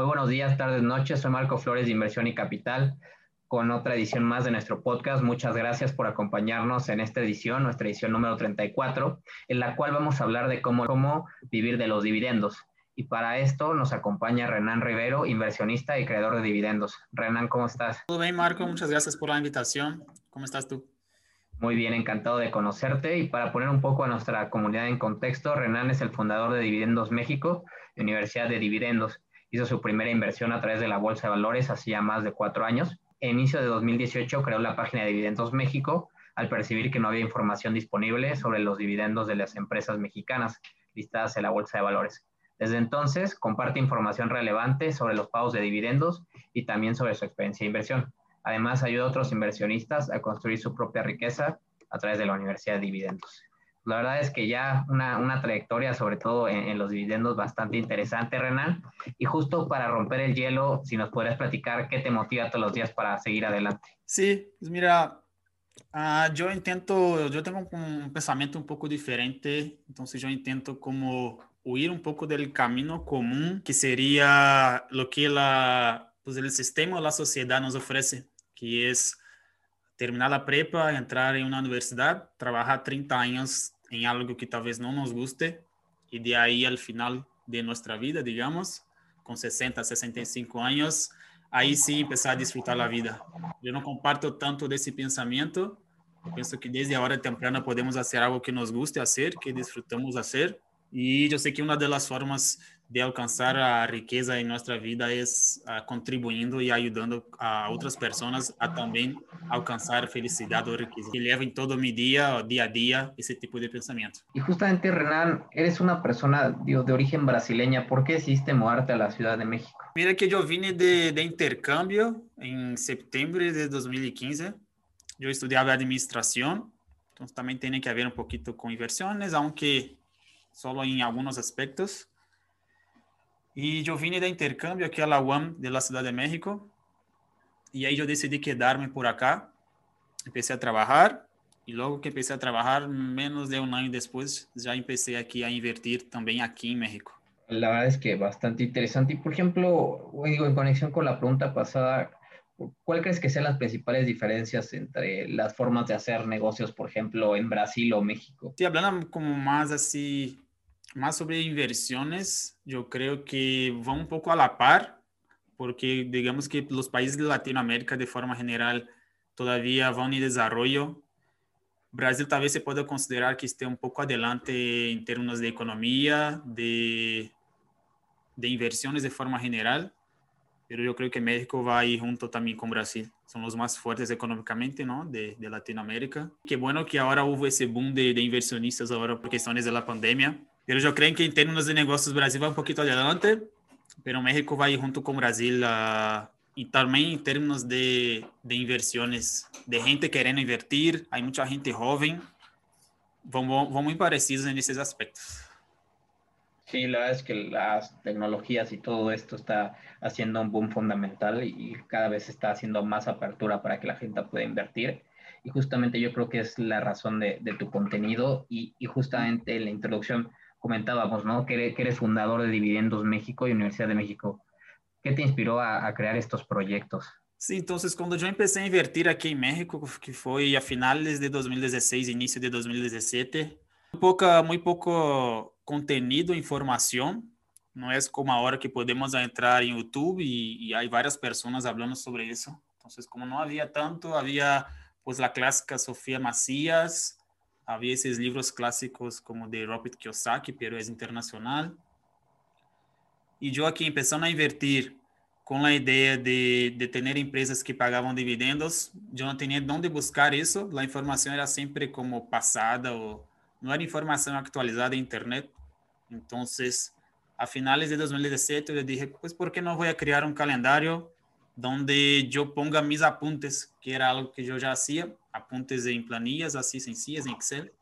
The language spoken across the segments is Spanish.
Muy buenos días, tardes, noches. Soy Marco Flores de Inversión y Capital con otra edición más de nuestro podcast. Muchas gracias por acompañarnos en esta edición, nuestra edición número 34, en la cual vamos a hablar de cómo, cómo vivir de los dividendos. Y para esto nos acompaña Renan Rivero, inversionista y creador de dividendos. Renan, ¿cómo estás? Todo bien, Marco. Muchas gracias por la invitación. ¿Cómo estás tú? Muy bien, encantado de conocerte. Y para poner un poco a nuestra comunidad en contexto, Renan es el fundador de Dividendos México, Universidad de Dividendos. Hizo su primera inversión a través de la Bolsa de Valores hacía más de cuatro años. En inicio de 2018 creó la página de Dividendos México al percibir que no había información disponible sobre los dividendos de las empresas mexicanas listadas en la Bolsa de Valores. Desde entonces, comparte información relevante sobre los pagos de dividendos y también sobre su experiencia de inversión. Además, ayuda a otros inversionistas a construir su propia riqueza a través de la Universidad de Dividendos. La verdad es que ya una, una trayectoria, sobre todo en, los dividendos, bastante interesante, Renan. Y justo para romper el hielo, si nos podrías platicar qué te motiva todos los días para seguir adelante. Sí, pues mira, uh, yo intento, yo tengo un pensamiento un poco diferente, entonces yo intento como huir un poco del camino común, que sería lo que la, pues el sistema o la sociedad nos ofrece que es terminar la prepa, entrar en una universidad, trabajar 30 años en algo que tal vez no nos guste y de ahí al final de nuestra vida, digamos, con 60, 65 años, ahí sí empezar a disfrutar la vida. Yo no comparto tanto de ese pensamiento. Pienso que desde ahora temprana podemos hacer algo que nos guste hacer, que disfrutamos hacer. Y yo sé que una de las formas de alcançar a riqueza em nossa vida é uh, contribuindo e ajudando a outras pessoas a também alcançar felicidade ou riqueza. E leva em todo meu dia, dia a dia, esse tipo de pensamento. E justamente, Renan, eres uma pessoa de, de origem brasileña. ¿Por que decidiste mudarte a la Ciudad de México? Mira que eu vim de, de intercâmbio em setembro de 2015. Eu estudava administração, então também tem que haver um pouquinho com inversões, aunque só em alguns aspectos. Y yo vine de intercambio aquí a la UAM de la Ciudad de México. Y ahí yo decidí quedarme por acá. Empecé a trabajar. Y luego que empecé a trabajar, menos de un año después, ya empecé aquí a invertir también aquí en México. La verdad es que bastante interesante. Y por ejemplo, en conexión con la pregunta pasada, ¿cuál crees que sean las principales diferencias entre las formas de hacer negocios, por ejemplo, en Brasil o México? Sí, hablando como más así más sobre inversiones, yo creo que van un poco a la par, porque digamos que los países de Latinoamérica de forma general todavía van en desarrollo. Brasil tal vez se pueda considerar que esté un poco adelante en términos de economía, de, de inversiones de forma general, pero yo creo que México va ahí junto también con Brasil. Son los más fuertes económicamente, ¿no? De, de Latinoamérica. Qué bueno que ahora hubo ese boom de, de inversionistas ahora por cuestiones de la pandemia Pero yo creo que en términos de negocios Brasil va un poquito adelante, pero México va junto con Brasil uh, y también en términos de, de, inversiones, de gente queriendo invertir, hay mucha gente joven, vamos, muy parecidos en esos aspectos. Sí, la verdad es que las tecnologías y todo esto está haciendo un boom fundamental y cada vez está haciendo más apertura para que la gente pueda invertir. Y justamente yo creo que es la razón de, de tu contenido y, y justamente en la introducción comentábamos, ¿no? Que eres, fundador de Dividendos México y Universidad de México. ¿Qué te inspiró a, crear estos proyectos? Sí, entonces cuando yo empecé a invertir aquí en México, que fue a finales de 2016, inicio de 2017, muy, poca, muy poco contenido, información. No es como ahora que podemos entrar en YouTube y, y hay varias personas hablando sobre eso. Entonces, como no había tanto, había pues la clásica Sofía Macías, Havia esses livros clássicos como de Robert Kiyosaki, pero é internacional. E eu aqui começando a invertir com a ideia de, de ter empresas que pagavam dividendos, eu não tinha onde buscar isso. A informação era sempre como passada, ou não era informação atualizada na internet. Então, a finales de 2017, eu dije, pues, por que não vou criar um calendário donde eu ponga mis apuntes, que era algo que eu já hacía, apuntes em planillas así sencillas en Excel.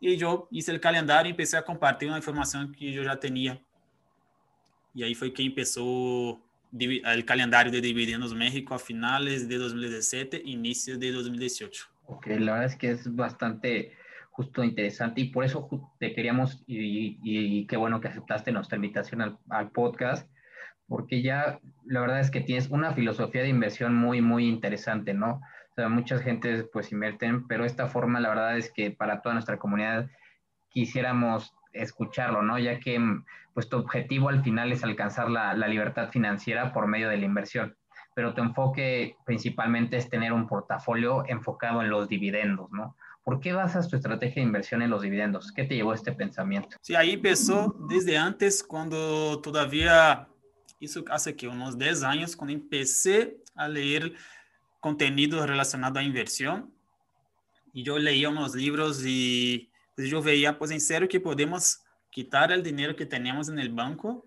Y yo hice el calendario y empecé a compartir una información que yo ya tenía. Y ahí fue que empezó el calendario de Dividendos México a finales de 2017, inicio de 2018. Ok, la verdad es que es bastante justo interesante y por eso te queríamos, y, y, qué bueno que aceptaste nuestra invitación al, al podcast, porque ya la verdad es que tienes una filosofía de inversión muy, muy interesante, ¿no? O sea, muchas gentes pues invierten, pero esta forma la verdad es que para toda nuestra comunidad quisiéramos escucharlo, ¿no? Ya que pues tu objetivo al final es alcanzar la, la libertad financiera por medio de la inversión, pero tu enfoque principalmente es tener un portafolio enfocado en los dividendos, ¿no? ¿Por qué basas tu estrategia de inversión en los dividendos? ¿Qué te llevó a este pensamiento? Sí, ahí empezó desde antes, cuando todavía, eso hace que unos 10 años, cuando empecé a leer contenido relacionado a inversión, y yo leía unos libros y pues, yo veía, pues en serio que podemos quitar el dinero que tenemos en el banco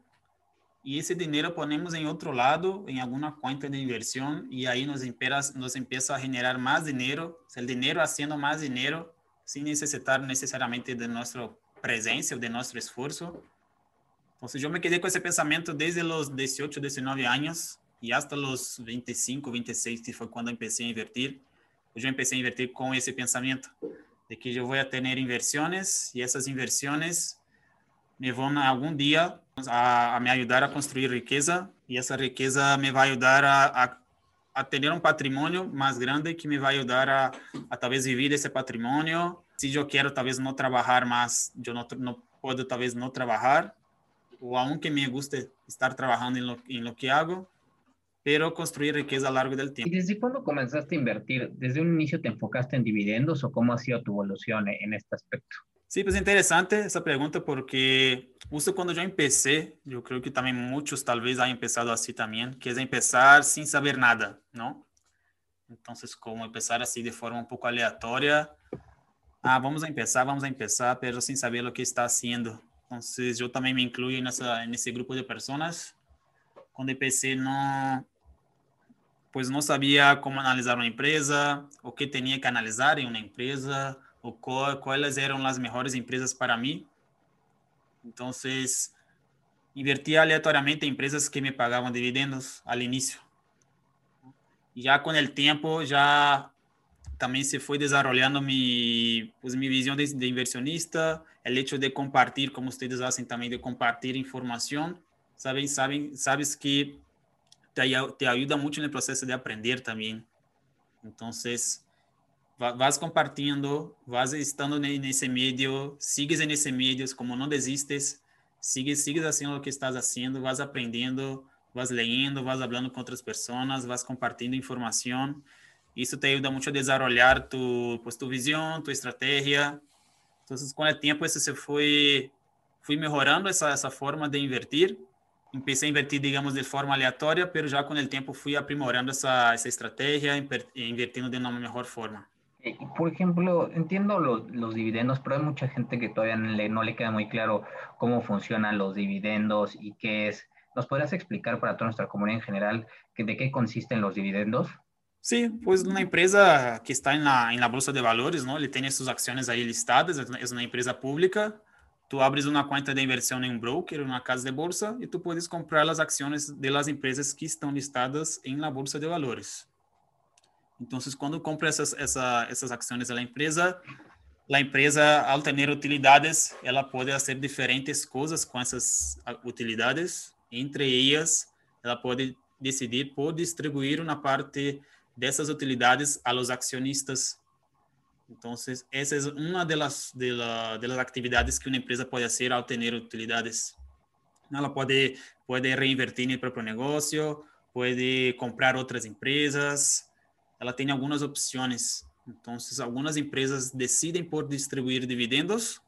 y ese dinero ponemos en otro lado, en alguna cuenta de inversión, y ahí nos empieza, nos empieza a generar más dinero, el dinero haciendo más dinero, sin necesitar necesariamente de nuestra presencia o de nuestro esfuerzo. Entonces yo me quedé con ese pensamiento desde los 18, 19 años y hasta los 25, 26, que fue cuando empecé a invertir. Yo empecé a invertir con ese pensamiento de que yo voy a tener inversiones y esas inversiones me van a algún día a, a, me ayudar a construir riqueza y esa riqueza me va a ayudar a, a, a patrimonio más grande que me va a a, a tal vez vivir ese patrimonio. Si yo quiero tal vez no trabajar más, yo no, no puedo tal vez no trabajar aunque me guste estar trabajando en lo, en lo que hago, pero construir riqueza a lo largo del tiempo. ¿Y desde cuándo comenzaste a invertir? ¿Desde un inicio te enfocaste en dividendos o cómo ha sido tu evolución en este aspecto? Sí, pues interesante esa pregunta porque justo cuando yo empecé, yo creo que también muchos tal vez han empezado así también, que es empezar sin saber nada, ¿no? Entonces, como empezar así de forma un poco aleatoria, ah, vamos a empezar, vamos a empezar, pero sin saber lo que está haciendo. Entonces, yo también me incluyo en, esa, en ese grupo de personas. Cuando empecé, no, pues no sabía cómo analizar una empresa, o qué tenía que analizar en una empresa, o cuál, cuáles eran las mejores empresas para mí. Entonces, invertía aleatoriamente en empresas que me pagaban dividendos al inicio. Y ya con el tiempo, ya también se fue desarrollando mi, pues, mi visión de, de inversionista, el hecho de compartir, como ustedes hacen también, de compartir información. Saben, saben, sabes que te, mucho en el proceso de aprender también. Entonces, vas compartiendo, vas estando nesse medio, sigues nesse medio, como não desistes, sigues, sigues haciendo o que estás haciendo, vas aprendendo, vas leyendo, vas hablando com outras pessoas, vas compartilhando informação. Isso te ajuda muito a desarrollar tu, pues, tu visão, tu estratégia. Então, com o tempo, isso se foi, fui melhorando essa, essa forma de invertir. Empecé a invertir, digamos, de forma aleatória, mas já com o tempo fui aprimorando essa, essa estratégia, invertindo de uma melhor forma. Eh, por ejemplo, entiendo los, los, dividendos, pero hay mucha gente que todavía no le, no le, queda muy claro cómo funcionan los dividendos y qué es. ¿Nos podrías explicar para toda nuestra comunidad en general que, de qué consisten los dividendos? Sí, pues una empresa que está en la, en la bolsa de valores, ¿no? Le tiene sus acciones ahí listadas, es una empresa pública. Tú abres una cuenta de inversión en un broker, una casa de bolsa, y tú puedes comprar las acciones de las empresas que están listadas en la bolsa de valores. Entonces, cuando compra essas, essa, essas ações da empresa, a empresa, ao ter utilidades, ela pode fazer diferentes coisas com essas utilidades. Entre elas, ela pode decidir por distribuir uma parte dessas utilidades a los acionistas. Então, essa é uma das de la, de las atividades que uma empresa pode fazer ao ter utilidades. Ela pode, pode reinvertir no próprio negócio, pode comprar outras empresas, ela tem algumas opções. Então, algumas empresas decidem por distribuir dividendos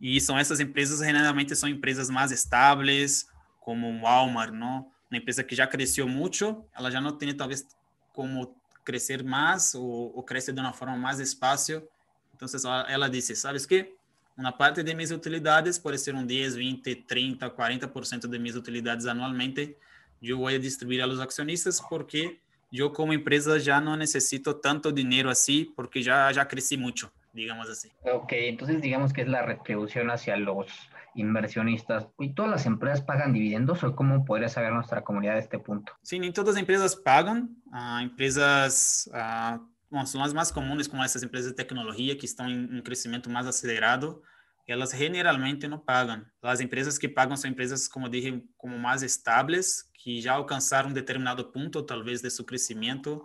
e são essas empresas generalmente são empresas mais estáveis, como Walmart, não? Uma empresa que já cresceu muito, ela já não tem talvez como crescer mais ou, ou crescer de uma forma mais despacio. Então, ela disse, sabes que uma parte de minhas utilidades pode ser um 10, 20, 30, 40% de minhas utilidades anualmente, eu vou distribuir aos acionistas porque eu como empresa já não necessito tanto dinheiro assim porque já já cresci muito, digamos assim. Ok, entonces digamos que es la retribución hacia los inversionistas. ¿Y todas las empresas pagan dividendos o cómo podría saber nuestra comunidad de este punto? Sim, nem todas as empresas pagam. Uh, empresas uh, bom, são as mais comuns, como essas empresas de tecnologia que estão em um crescimento mais acelerado. elas generalmente não pagam. As empresas que pagam são empresas, como dije, como mais estáveis, que já alcançaram um determinado ponto, talvez, de seu crescimento,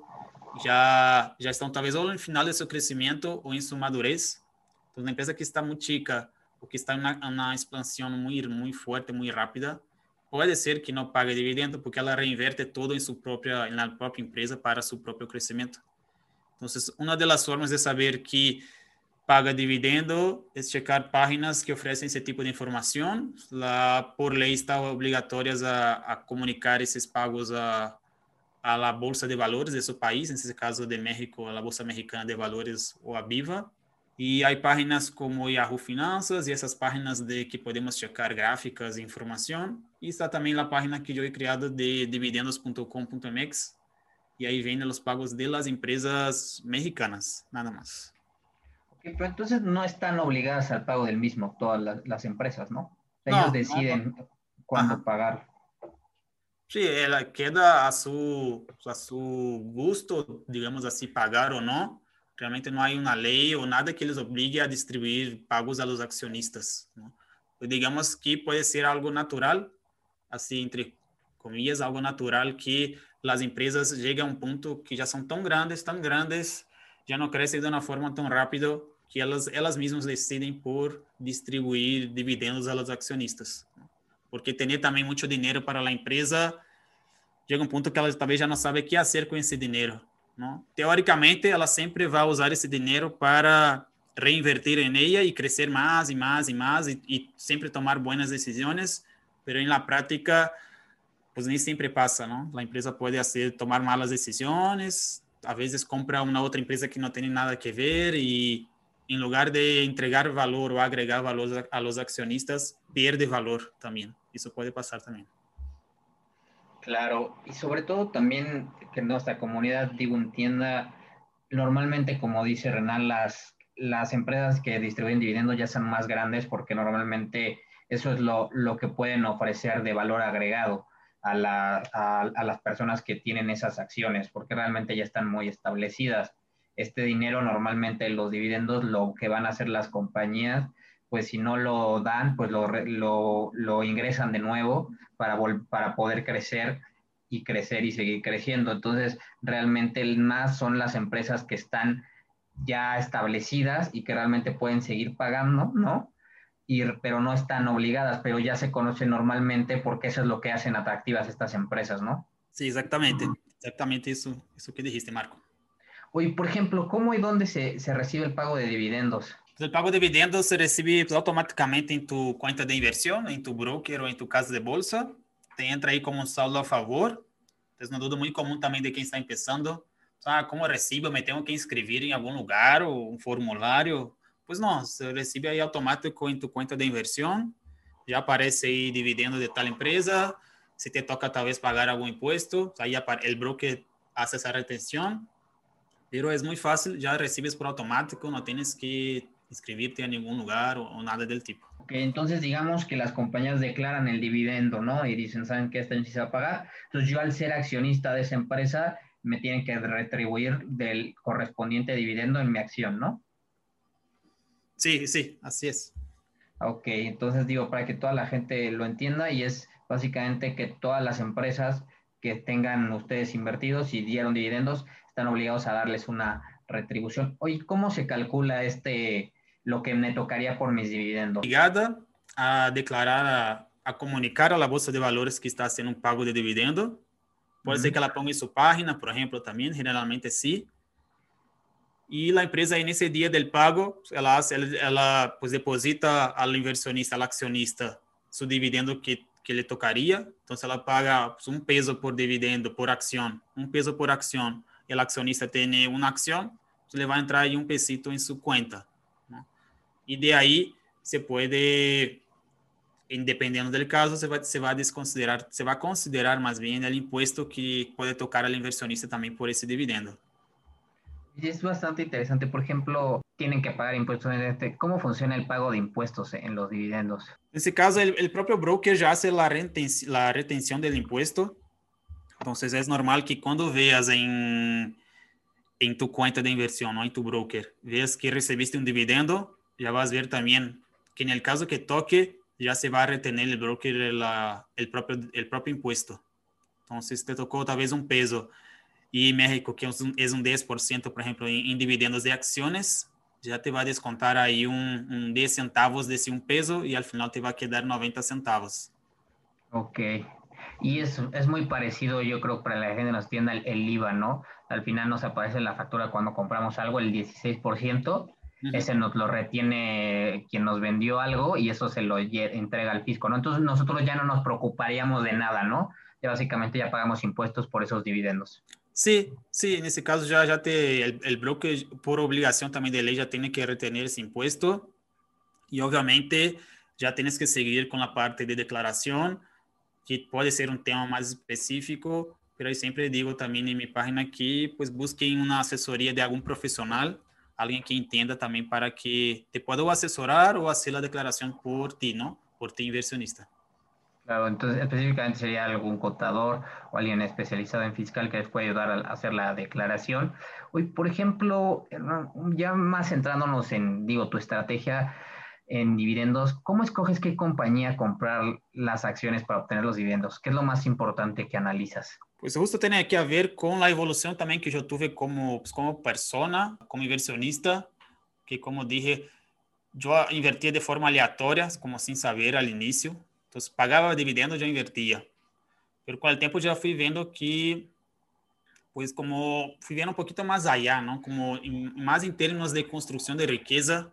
já já estão talvez ou no final de seu crescimento ou em sua madurez. Então, uma empresa que está muito chica ou que está na, na expansão muito muito forte, muito rápida, pode ser que não pague dividendo porque ela reinverte todo em sua própria na própria empresa para seu próprio crescimento. Então, uma das formas de saber que paga dividendo é checar páginas que oferecem esse tipo de informação. Lá, por lei, estão obrigatórias a, a comunicar esses pagos a, a la Bolsa de Valores de seu país, nesse caso de México, a la Bolsa Americana de Valores ou a BIVA. E há páginas como Yahoo Finanças e essas páginas de que podemos checar gráficas e informação. E está também a página que eu he criado de dividendos.com.mx. E aí vem os pagos de las empresas mexicanas, nada mais. Okay, pero entonces no están obligadas al pago del mismo todas las, las empresas, ¿no? Ellos no, deciden no, cuándo Ajá. pagar. Sí, ela queda a su, a su gusto, digamos assim, pagar ou não. Realmente não há uma lei ou nada que eles obrigue a distribuir pagos a los acionistas. ¿no? Digamos que pode ser algo natural, assim, entre comillas, algo natural que as empresas chegam a um ponto que já são tão grandes, tão grandes, já não crescem de uma forma tão rápida que elas, elas mesmas decidem por distribuir dividendos a los acionistas. Porque ter também muito dinheiro para a empresa, chega um ponto que ela talvez já não sabe o que fazer com esse dinheiro. Não? Teoricamente, ela sempre vai usar esse dinheiro para reinvertir em ela e crescer mais e mais e mais e, e sempre tomar boas decisões, mas na prática, pues nem sempre passa, não? A empresa pode hacer, tomar malas decisões, às vezes compra uma outra empresa que não tem nada a ver e em lugar de entregar valor ou agregar valor a los accionistas, perde valor também. Isso pode passar também. Claro, y sobre todo también que nuestra comunidad, digo, entienda, normalmente, como dice Renan, las, las empresas que distribuyen dividendos ya son más grandes porque normalmente eso es lo, lo que pueden ofrecer de valor agregado a, la, a, las personas que tienen esas acciones, porque realmente ya están muy establecidas. Este dinero normalmente los dividendos lo que van a hacer las compañías pues si no lo dan, pues lo, lo, lo ingresan de nuevo para, para poder crecer y crecer y seguir creciendo. Entonces, realmente más son las empresas que están ya establecidas y que realmente pueden seguir pagando, ¿no? Y, pero no están obligadas, pero ya se conocen normalmente porque eso es lo que hacen atractivas estas empresas, ¿no? Sí, exactamente. Exactamente eso, eso que dijiste, Marco. Oye, por ejemplo, ¿cómo y dónde se, se recibe el pago de dividendos? O pago de dividendos se recibe automáticamente em tu conta de inversión, em tu broker ou em tu casa de bolsa. Te entra aí como um saldo a favor. É uma dúvida muito comum também de quem está começando. Ah, como recibo? Me tenho que inscrever em algum lugar ou um formulário? Pois não, você recebe aí automático em tu conta de inversión. Já aparece aí dividendo de tal empresa. Se te toca talvez pagar algum imposto, aí o broker faz essa retenção. Pero é muito fácil, já recebes por automático, não tens que inscribirte a ningún lugar o, o, nada del tipo. Ok, entonces digamos que las compañías declaran el dividendo, ¿no? Y dicen, ¿saben qué? Sí se va a pagar. Entonces yo al ser accionista de esa empresa, me tienen que retribuir del correspondiente dividendo en mi acción, ¿no? Sí, sí, así es. Ok, entonces digo, para que toda la gente lo entienda y es básicamente que todas las empresas que tengan ustedes invertidos y dieron dividendos están obligados a darles una retribución. Oye, ¿cómo se calcula este, lo que me tocaría por mis dividendos. Ligada a declarar, a, a comunicar a la bolsa de valores que está haciendo un pago de dividendo. Pode ser que ela ponga em sua página, por exemplo, também, generalmente sim. E a empresa, aí, nesse dia do pago, ela, ela, ela pues, deposita ao inversionista, ao acionista, seu dividendo que, que ele tocaria. Então, se ela paga pues, um peso por dividendo, por ação, um peso por ação, e o acionista tem uma ação, ele vai entrar aí um pesito em sua conta. Y de ahí se puede, independiendo del caso, se va, se va a desconsiderar, se va a considerar más bien el impuesto que puede tocar al inversionista también por ese dividendo. Y es bastante interesante, por ejemplo, tienen que pagar impuestos este. ¿Cómo funciona el pago de impuestos en los dividendos? En ese caso, el, el propio broker ya hace la, reten la retención del impuesto. Entonces, es normal que cuando veas en, en tu cuenta de inversión o en tu broker, veas que recibiste un dividendo, ya vas a ver también que en el caso que toque, ya se va a retener el broker la, el, propio, el propio impuesto. Entonces, te tocó tal vez un peso y México, que es un, es un 10%, por ejemplo, en, en, dividendos de acciones, ya te va a descontar ahí un, un 10 centavos de ese un peso y al final te va a quedar 90 centavos. Ok. Y es, es muy parecido, yo creo, para la gente de nos tienda el, el, IVA, ¿no? Al final nos aparece en la factura cuando compramos algo el 16%, uh -huh. ese nos lo retiene quien nos vendió algo y eso se lo entrega al fisco, ¿no? Entonces nosotros ya no nos preocuparíamos de nada, ¿no? Ya básicamente ya pagamos impuestos por esos dividendos. Sí, sí, en ese caso ya, ya te, el, el broker por obligación también de ley ya tiene que retener ese impuesto y obviamente ya tienes que seguir con la parte de declaración, que puede ser un tema más específico, pero siempre digo también en mi página aquí, pues busquen una asesoría de algún profesional, alguien que entienda también para que te pueda asesorar o hacer la declaración por ti, ¿no? Por ti inversionista. Claro, entonces específicamente sería algún contador o alguien especializado en fiscal que les puede ayudar a hacer la declaración. Hoy, por ejemplo, ya más centrándonos en, digo, tu estrategia en dividendos, ¿cómo escoges qué compañía comprar las acciones para obtener los dividendos? ¿Qué es lo más importante que analizas? Pues justo tiene que ver con la evolución también que yo tuve como, pues, como persona, como inversionista, que como dije, yo invertía de forma aleatoria, como sin saber al inicio. Entonces, pagaba dividendo, yo invertía. Pero con el tiempo ya fui viendo que, pues como fui viendo un poquito más allá, ¿no? Como en, más en términos de construcción de riqueza,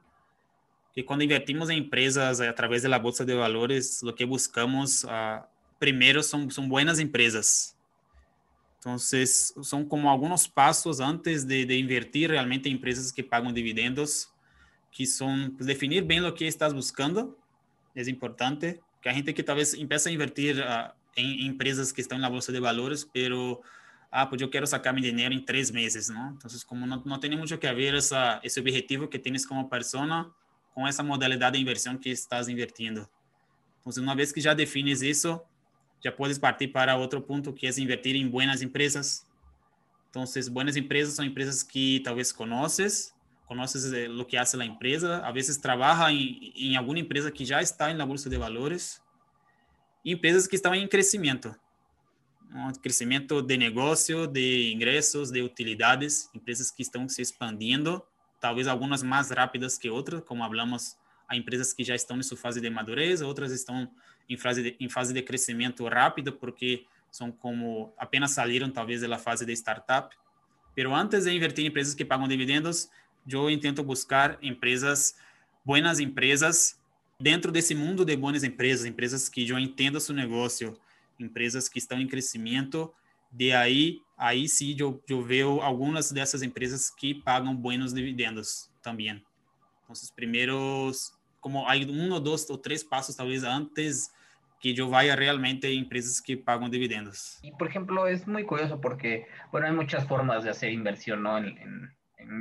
que cuando invertimos en empresas a través de la bolsa de valores, lo que buscamos uh, primero son, son buenas empresas. Entonces, son como algunos pasos antes de, de invertir realmente en empresas que pagam dividendos, que son pues, definir bem o que estás buscando, é importante, que a gente que talvez empieza a invertir uh, em empresas que estão na bolsa de valores, pero ah, pues eu quero sacar meu dinheiro em três meses, não? Então, como não, não tem muito que ver essa, esse objetivo que tens como persona com essa modalidade de inversão que estás invertindo. Então, uma vez que já defines isso, já podes partir para outro ponto que é invertir em buenas empresas. Então, buenas empresas são empresas que talvez conheces, conoces o que hace a empresa, a vezes trabalha em, em alguma empresa que já está na bolsa de valores, e empresas que estão em crescimento, um crescimento de negócio, de ingressos, de utilidades, empresas que estão se expandindo, talvez algumas mais rápidas que outras, como falamos, há empresas que já estão em sua fase de madurez, outras estão em fase de, em fase de crescimento rápido, porque são como apenas saíram talvez da fase de startup. Pero antes de invertir em empresas que pagam dividendos, eu intento buscar empresas, buenas empresas, dentro desse mundo de boas empresas, empresas que eu entenda seu negócio, empresas que estão em crescimento. De aí, aí sim, eu, eu vejo algumas dessas empresas que pagam buenos dividendos também. Então, os primeiros, como há um ou dois ou três passos, talvez antes que yo vaya realmente a empresas que pagan dividendos. Y por ejemplo, es muy curioso porque, bueno, hay muchas formas de hacer inversión, ¿no?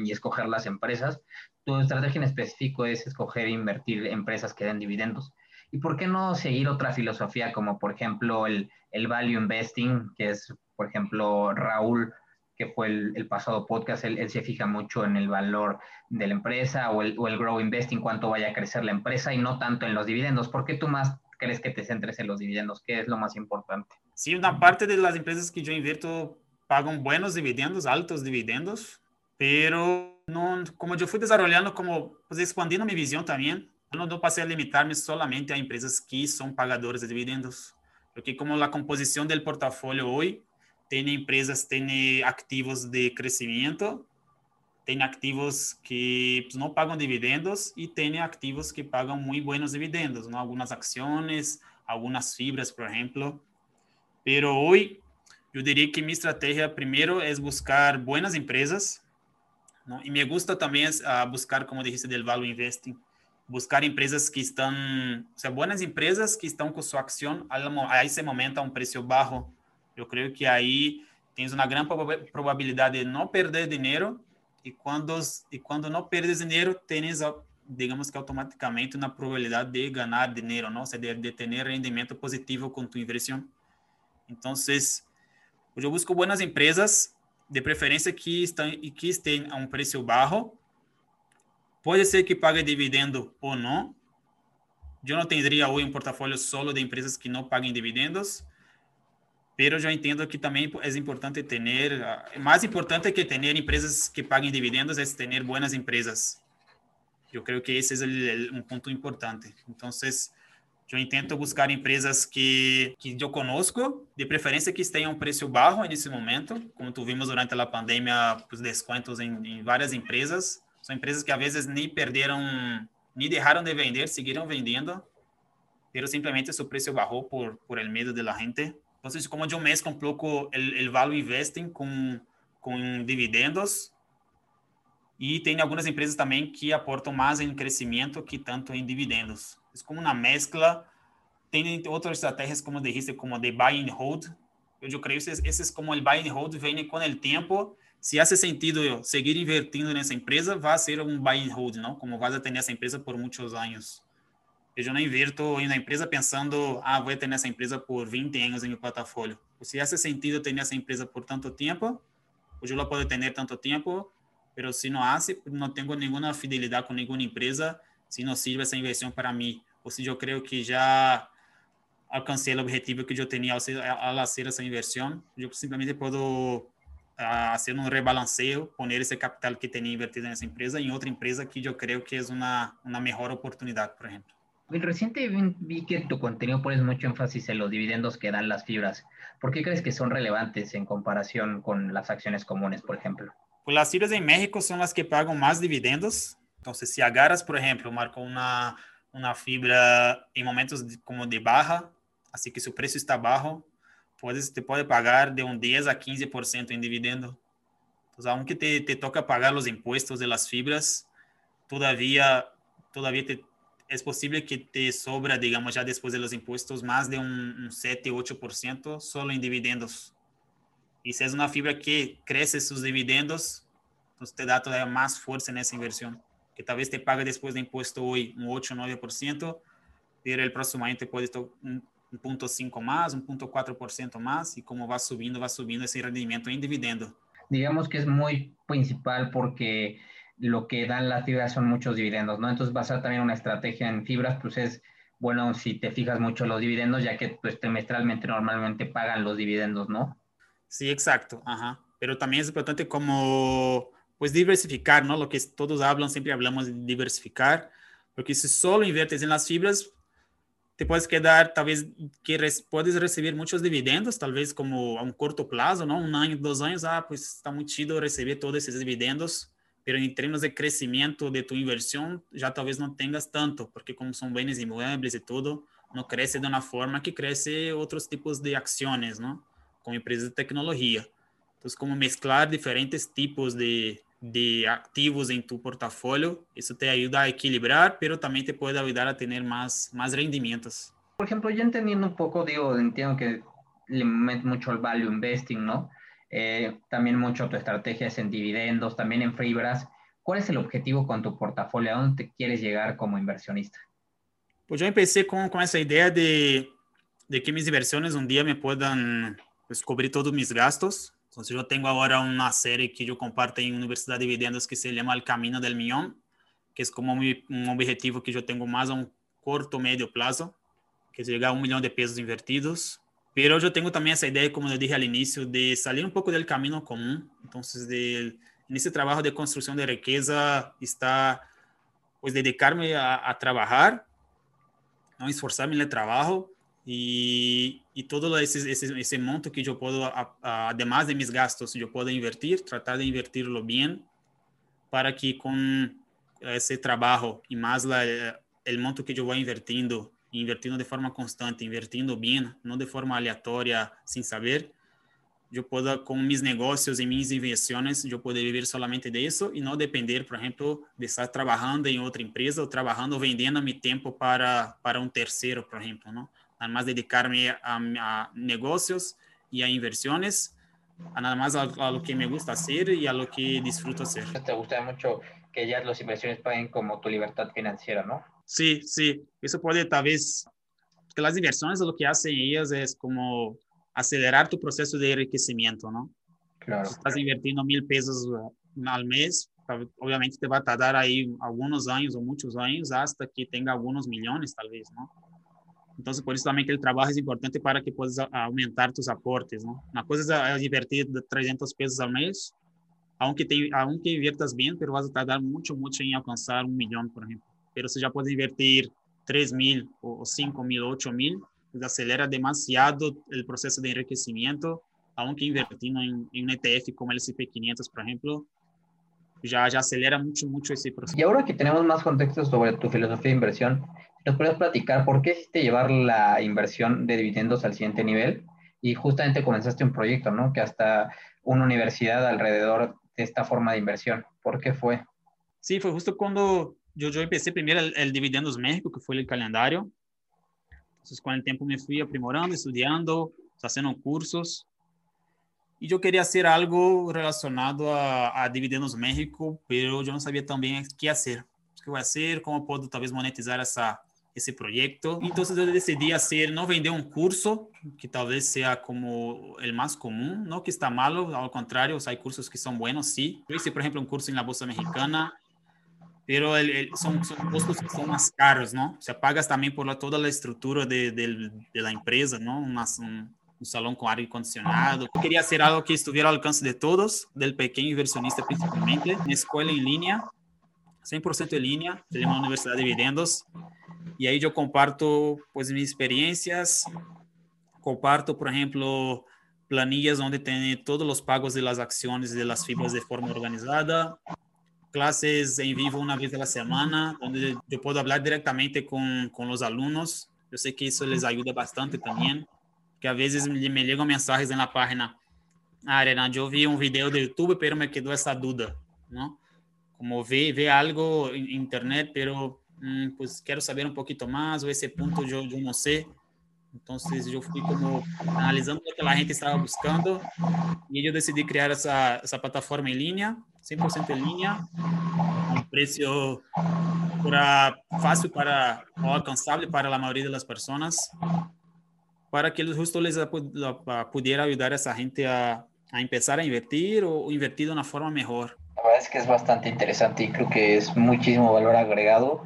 Y escoger las empresas. Tu estrategia en específico es escoger e invertir empresas que den dividendos. ¿Y por qué no seguir otra filosofía como, por ejemplo, el, el value investing, que es, por ejemplo, Raúl, que fue el, el pasado podcast, él, él, se fija mucho en el valor de la empresa o el, o el grow investing, cuánto vaya a crecer la empresa y no tanto en los dividendos. ¿Por qué tú más crees que te centres en los dividendos? ¿Qué es lo más importante? Sí, una parte de las empresas que yo invierto pagan buenos dividendos, altos dividendos, pero no, como yo fui desarrollando, como pues, expandiendo mi visión también, no, no pasé a limitarme solamente a empresas que son pagadoras de dividendos, porque como la composición del portafolio hoy tiene empresas, tiene activos de crecimiento, tem ativos que não pagam dividendos e tem ativos que pagam muito buenos dividendos, ¿no? algumas ações, algumas fibras, por exemplo. Pero hoje, eu diria que minha estratégia primeiro é buscar buenas empresas, ¿no? e me gusta também uh, buscar, como disse, del value investing, buscar empresas que estão, o sea, buenas empresas que estão com sua ação a esse momento a um preço baixo. Eu creio que aí tens uma grande probabilidade de não perder dinheiro e quando e quando não perdes dinheiro tens digamos que automaticamente uma probabilidade de ganhar dinheiro não? De, de ter rendimento positivo com tu inversão. Então eu busco boas empresas de preferência que estão e que estejam a um preço baixo. Pode ser que pague dividendo ou não. Yo no tendría hoy un portafolio solo de empresas que no paguen dividendos, pero yo entiendo que también es importante ah, más importante que tener empresas que paguen dividendos es tener buenas empresas. Yo creo que ese es el, un punto importante. Entonces, yo intento buscar empresas que, que eu conosco, de preferência que tenham um preço baixo nesse momento, como tu vimos durante a pandemia, os descontos em, em, várias empresas. São empresas que às vezes nem perderam, nem deixaram de vender, seguiram vendendo, pero simplesmente seu preço baixou por, por el medo da gente. Então, como eu mesclo um pouco o value investing com, com dividendos, e tem algumas empresas também que aportam mais em crescimento que tanto em dividendos. Es como una mezcla. Tienen otras estrategias, como dijiste, como de buy and hold. Yo creo que ese es como el buy and hold viene con el tiempo. Si hace sentido seguir invirtiendo en esa empresa, va a ser un buy and hold, ¿no? Como vas a tener esa empresa por muchos años. Eu não invirto em uma empresa pensando, ah, vou ter essa empresa por 20 anos em meu portfólio. Se faz sentido ter essa empresa por tanto tempo, hoje ela pode ter tanto tempo, mas se não hace, não tenho nenhuma fidelidade com nenhuma empresa, se não sirve essa inversão para mim ou seja, eu creio que já alcancei o objetivo que eu tinha ao, ao fazer essa inversão. Eu simplesmente posso fazer um rebalanceio, poner esse capital que tinha invertido nessa empresa em outra empresa que eu creio que é uma, uma melhor oportunidade, por exemplo. Reciente vi que tu contenido pones mucho énfasis en los dividendos que dan las fibras. ¿Por qué crees que son relevantes en comparación con las acciones comunes, por ejemplo? Pues las fibras en México son las que pagan más dividendos. Entonces, si agarras, por ejemplo, marco una uma fibra em momentos como de barra, assim que se o preço está baixo, pode, te pode pagar de um 10 a 15% em dividendo. Então, aunque te, te toca pagar os impostos de las fibras, todavia, todavia te, é possível que te sobra, digamos, já depois de los impostos, mais de um, um 7, 8% solo em dividendos. E se é uma fibra que cresce seus dividendos, então te dá todavía mais força nessa inversão que talvez te pague depois de imposto hoje um 8 ou 9%, pero el próximo año te pode estar um, 1.5 mais, 1.4% mais, e como vai subindo, vai subindo esse rendimento em dividendo. Digamos que é muito principal porque lo que dan las fibras son muchos dividendos, ¿no? Entonces basar también una estrategia en fibras, pues es bueno si te fijas mucho los dividendos, ya que pues trimestralmente normalmente pagan los dividendos, ¿no? Sí, exacto, ajá. Pero también es importante como pues diversificar, ¿no? Lo que todos hablan, siempre hablamos de diversificar, porque si solo inviertes en las fibras, te puedes quedar, tal vez, que puedes recibir muchos dividendos, tal vez como a un corto plazo, ¿no? Un año, dos años, ah, pues está muy chido recibir todos esos dividendos, pero en términos de crecimiento de tu inversión, ya tal vez no tengas tanto, porque como son bienes inmuebles y todo, no crece de una forma que crece otros tipos de acciones, ¿no? Como empresas de tecnología. Entonces, como mezclar diferentes tipos de, de activos en tu portafolio. Eso te ayuda a equilibrar, pero también te puede ayudar a tener más, más rendimientos. Por ejemplo, yo entendiendo un poco, digo, entiendo que le metes mucho el value investing, ¿no? Eh, también mucho tu estrategia es en dividendos, también en fibras. ¿Cuál es el objetivo con tu portafolio? ¿A dónde te quieres llegar como inversionista? Pues yo empecé con, con esa idea de, de que mis inversiones un día me puedan pues, cubrir todos mis gastos Entonces yo tengo ahora una serie que yo comparto en Universidad de Dividendos que se llama El Camino del Millón, que es como mi, un objetivo que yo tengo más a un corto, medio plazo, que es llegar a un millón de pesos invertidos. Pero yo tengo también esa idea, como yo dije al inicio, de salir un poco del camino común. Entonces, de, en ese trabajo de construcción de riqueza está, pues, dedicarme a, a trabajar, no esforzarme en el trabajo, e, e todo esse, esse, esse monto que eu posso, además de mis gastos, eu posso invertir, tratar de invertirlo bem, para que com esse trabalho e mais la, o monto que eu vou invertindo, invertindo de forma constante, invertindo bem, não de forma aleatória, sem saber, eu possa, com mis negócios e minhas invenções, eu poder viver somente disso e não depender, por exemplo, de estar trabalhando em outra empresa ou trabalhando ou vendendo meu tempo para, para um terceiro, por exemplo, não? además dedicarme a, a negocios y a inversiones, a nada más a, a, lo que me gusta hacer y a lo que disfruto hacer. Te gusta mucho que ya las inversiones paguen como tu libertad financiera, ¿no? Sí, sí, eso puede tal vez, que las inversiones lo que hacen ellas es como acelerar tu proceso de enriquecimiento, ¿no? Claro. Si estás invirtiendo mil pesos uh, al mes, obviamente te va a tardar ahí algunos años o muchos años hasta que tenga algunos millones, tal vez, ¿no? Entonces, por eso también que el trabajo es importante para que puedas aumentar tus aportes, ¿no? Una cosa es invertir 300 pesos al mes, aunque, te, aunque inviertas bien, pero vas a tardar mucho, mucho en alcanzar un millón, por ejemplo. Pero si ya puedes invertir 3 mil o 5 mil, 8 mil, pues acelera demasiado el proceso de enriquecimiento, aunque invirtiendo en, en un ETF como el SP500, por ejemplo, ya, ya acelera mucho, mucho ese proceso. Y ahora que tenemos más contexto sobre tu filosofía de inversión, ¿nos puedes platicar por qué hiciste llevar la inversión de dividendos al siguiente nivel? Y justamente comenzaste un proyecto, ¿no? Que hasta una universidad alrededor de esta forma de inversión. ¿Por qué fue? Sí, fue justo cuando yo empecé primero el, el Dividendos México, que fue el calendario. Entonces, con el tiempo me fui aprimorando, estudiando, haciendo cursos. Y yo quería hacer algo relacionado a, a Dividendos México, pero yo no sabía también qué hacer. ¿Qué voy a hacer? ¿Cómo puedo tal vez monetizar esa, esse projeto. Então, eu decidi ser, não vender um curso, que talvez seja como o mais comum, não que está malo, ao contrário, há cursos que são buenos, sim. Eu hice, por exemplo, um curso na Bolsa Mexicana, pero el, el, son, son, costos que son más caros, ¿no? O sea, pagas también por la, toda la estructura de, de, de la empresa, ¿no? Una, un, un, salón con aire acondicionado. Yo quería hacer algo que estuviera al alcance de todos, del pequeño inversionista principalmente, una escuela en línea, 100% en línea, se llama Universidad de Dividendos, y ahí yo comparto pues mis experiencias, comparto, por ejemplo, planillas donde tiene todos los pagos de las acciones de las fibras de forma organizada, clases en vivo una vez a la semana, donde yo puedo hablar directamente con, con los alumnos. Yo sé que eso les ayuda bastante también, que a veces me, me en la página. Ah, Arena, yo vi un video de YouTube, pero me quedó esa duda, ¿no? Como ve, ve algo en internet, pero mm, pues quiero saber un poquito más, o ese punto yo, yo no sé. Yo fui como analizando lo que la gente estaba buscando y yo decidí crear esa, esa plataforma en línea 100% en línea, a un precio para, fácil para, o alcanzable para la mayoría de las personas, para que justo les pudiera ayudar a esa gente a, a empezar a invertir o invertir de una forma mejor. La verdad es que es bastante interesante y creo que es muchísimo valor agregado.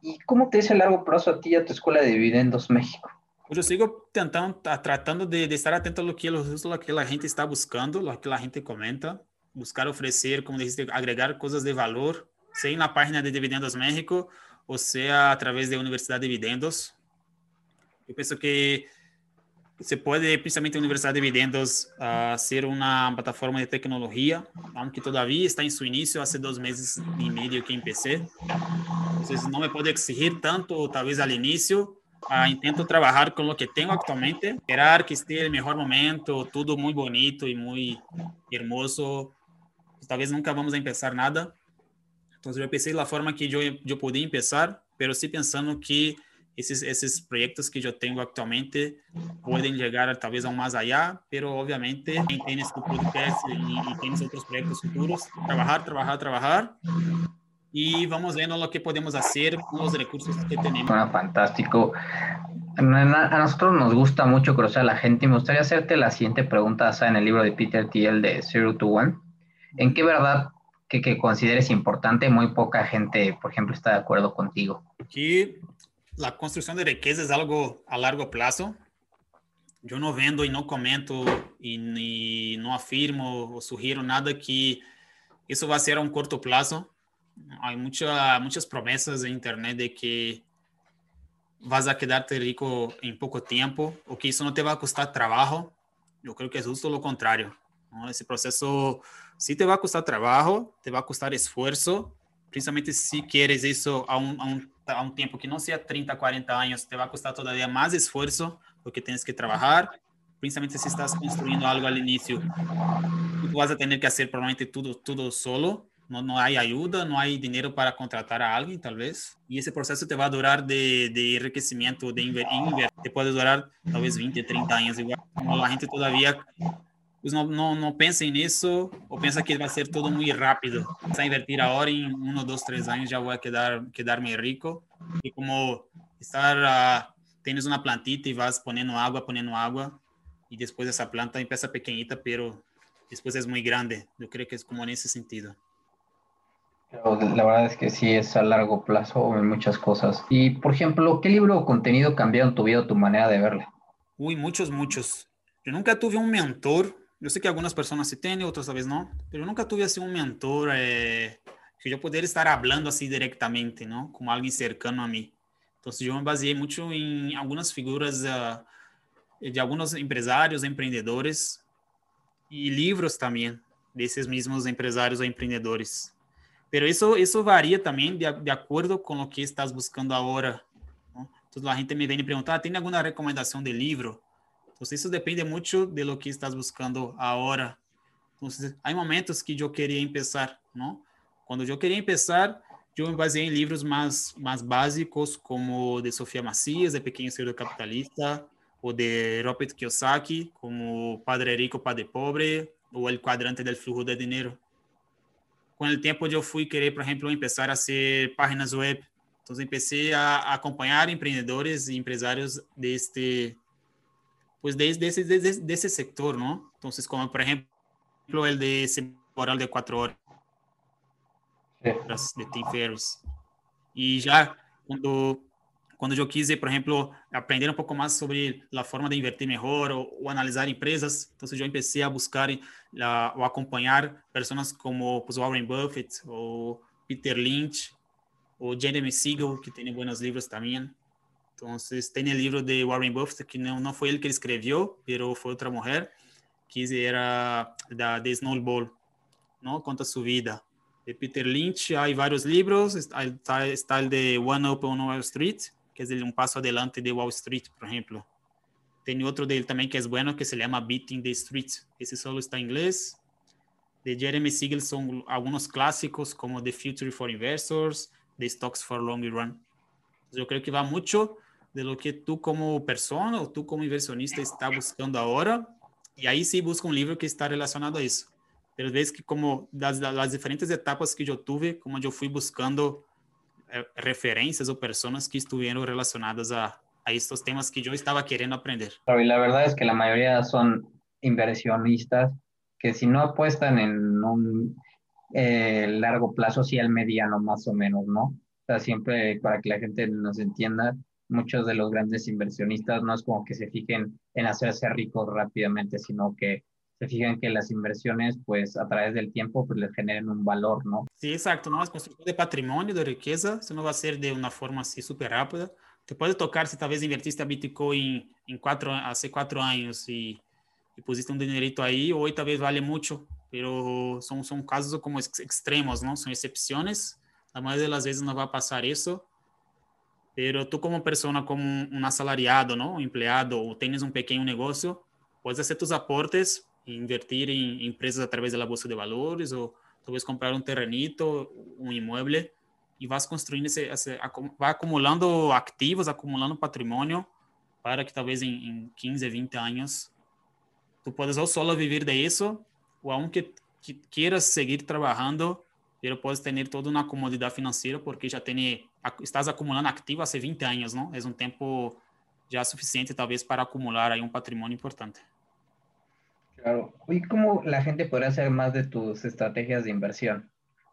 ¿Y cómo te dice a largo plazo a ti y a tu escuela de dividendos México? Pues yo sigo tentando, tratando de, de estar atento a lo que, lo que la gente está buscando, lo que la gente comenta buscar ofrecer, como dijiste, agregar cosas de valor, sea en la página de Dividendos México o sea a través de Universidad de Dividendos. Yo pienso que se puede, principalmente Universidad de Dividendos, uh, ser una plataforma de tecnología, aunque todavía está en su inicio, hace dos meses y medio que empecé. Entonces no me puedo exigir tanto, tal vez al inicio, Uh, intento trabajar con lo que tengo actualmente, esperar que esté el mejor momento, todo muy bonito y muy hermoso talvez nunca vamos a empezar nada. Então, eu pensei da forma que eu, eu podia começar, mas sim pensando que esses, esses projetos que eu tenho atualmente podem chegar talvez a um mais allá, mas obviamente tem esse podcast e, e tem outros projetos futuros, trabalhar, trabalhar, trabalhar y vamos viendo lo que podemos hacer con los recursos que tenemos. Bueno, fantástico. A nosotros nos gusta mucho conocer a la gente y me gustaría hacerte la siguiente pregunta basada en el libro de Peter Thiel de Zero to One. ¿En qué verdad que, que, consideres importante muy poca gente, por ejemplo, está de acuerdo contigo? Que la construcción de riqueza es algo a largo plazo. Yo no vendo y no comento y, y no afirmo o sugiero nada que eso va a ser a un corto plazo. Hay mucha, muchas promesas en internet de que vas a quedarte rico en poco tiempo o que eso no te va a costar trabajo. Yo creo que es justo lo contrario. ¿No? Ese proceso sí te va a costar trabajo, te va a costar esfuerzo, principalmente si quieres eso a un, a un, a un tiempo que no sea 30, 40 años, te va a costar todavía más esfuerzo porque tienes que trabajar, principalmente si estás construyendo algo al inicio. Tú vas a tener que hacer probablemente todo, todo solo, no, no hay ayuda, no hay dinero para contratar a alguien, tal vez. Y ese proceso te va a durar de, de enriquecimiento, de invertir, te puede durar tal vez 20, 30 años. Igual como la gente todavía pues no, no, no pensem nisso ou pensa que vai ser tudo muito rápido. Se invertir agora em um, dois, três anos já vou quedar quedar-me rico. E como estar uh, tens uma plantita e vas ponendo água, ponendo água e depois essa planta empieza pequenita, pero depois é muito grande. Eu creio que é como nesse sentido. La verdad es que sí es a largo plazo en muchas cosas. Y, por ejemplo, ¿qué libro o contenido cambiaron tu vida o tu manera de verla? Uy, muchos, muchos. Yo nunca tuve un mentor. Yo sé que algunas personas sí tienen, otras tal vez no. Pero nunca tuve así un mentor eh, que yo pudiera estar hablando así directamente, ¿no? Como alguien cercano a mí. Entonces yo me baseé mucho en algunas figuras uh, de algunos empresarios, emprendedores y libros también de esos mismos empresarios o emprendedores. Pero eso, eso varía también de, de acuerdo con lo que estás buscando. ¿no? Entonces la gente me viene y pregunta, ¿tiene alguna recomendación de libro? Entonces eso depende mucho de lo que estás buscando ahora. Entonces hay momentos que yo quería empezar, ¿no? Cuando yo quería empezar, yo me baseé en libros más, más básicos como de Sofía Macías, de Pequeño Cerdo Capitalista, o de Robert Kiyosaki, como Padre Rico, Padre Pobre, o El Cuadrante del Flujo de Dinero. Con el tiempo yo fui querer, por ejemplo, empezar a hacer páginas web. Entonces empecé a acompanhar empreendedores y empresarios de este, pues de, de, ese, de, de ese sector, ¿no? Entonces, como por ejemplo el de Moral de Cuatro Horas de Tim Ferriss. Y ya cuando, cuando yo quise, por ejemplo, aprender un poco más sobre la forma de invertir mejor o, o analizar empresas, entonces yo empecé a buscar la, o acompañar personas como pues, Warren Buffett o Peter Lynch o Jeremy Siegel, que tiene buenos libros también. Entonces, tem o livro de Warren Buffett, que não, não foi ele que escreveu, pero foi outra mulher, que era da The Snowball, não? Conta sua vida de Peter Lynch hay varios libros, está, está, el de One Up on Wall Street, que el, un paso adelante de Wall Street, por ejemplo. Tiene otro de él también que es bueno, que se llama Beating the Street. Ese solo está en inglés. De Jeremy Siegel son algunos clásicos como The Future for Investors, The Stocks for Long Run. Yo creo que va mucho de lo que tú como persona o tú como inversionista está buscando ahora. Y ahí sí busca un libro que está relacionado a eso. pero vezes que como das, das diferentes etapas que eu tive, como eu fui buscando eh, referências ou pessoas que estiveram relacionadas a, estos temas que eu estava querendo aprender. Y la verdad es que la mayoría son inversionistas que si no apuestan en un eh, largo plazo, sí al mediano más o menos, ¿no? O sea, siempre para que la gente nos entienda, muchos de los grandes inversionistas no es como que se fijen en hacerse ricos rápidamente, sino que se fijan que las inversiones, pues a través del tiempo, pues les generen un valor, ¿no? Sí, exacto, ¿no? Es construcción de patrimonio, de riqueza, eso no va a ser de una forma así súper rápida. Te puede tocar si tal vez invertiste a Bitcoin en cuatro, hace cuatro años y, y pusiste un dinerito ahí, hoy tal vez vale mucho, pero son, son casos como extremos, ¿no? Son excepciones. La mayoría de las veces no va a pasar eso. Pero tú como persona, como un asalariado, ¿no? Un empleado o tienes un pequeño negocio, puedes hacer tus aportes invertir em empresas através da bolsa de valores ou talvez comprar um terrenito, um imóvel e vas construindo esse, esse vai acumulando ativos, acumulando patrimônio para que talvez em, em 15, 20 anos tu puedas ou solo viver de isso ou aunque que queiras seguir trabalhando, pero puedes ter toda uma comodidade financeira porque já tem, estás acumulando ativos há 20 anos, não? É um tempo já suficiente talvez para acumular aí um patrimônio importante. Claro. ¿Y cómo la gente podrá saber más de tus estrategias de inversión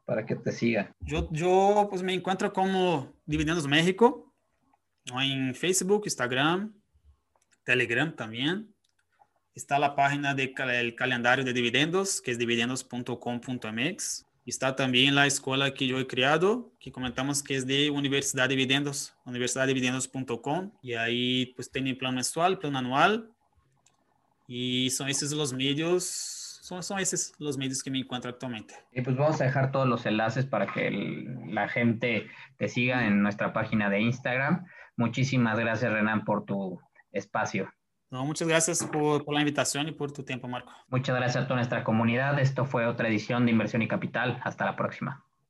para que te siga? Yo, yo pues me encuentro como Dividendos México, en Facebook, Instagram, Telegram también. Está la página del de calendario de dividendos, que es dividendos.com.mx. Está también la escuela que yo he creado, que comentamos que es de Universidad de Dividendos, universidaddividendos.com. Y ahí pues tiene plan mensual, plan anual Y son esos los medios, son, son esos los medios que me encuentro actualmente. Y pues vamos a dejar todos los enlaces para que el, la gente te siga en nuestra página de Instagram. Muchísimas gracias, Renan, por tu espacio. No, muchas gracias por, por, la invitación y por tu tiempo, Marco. Muchas gracias a toda nuestra comunidad. Esto fue otra edición de Inversión y Capital. Hasta la próxima.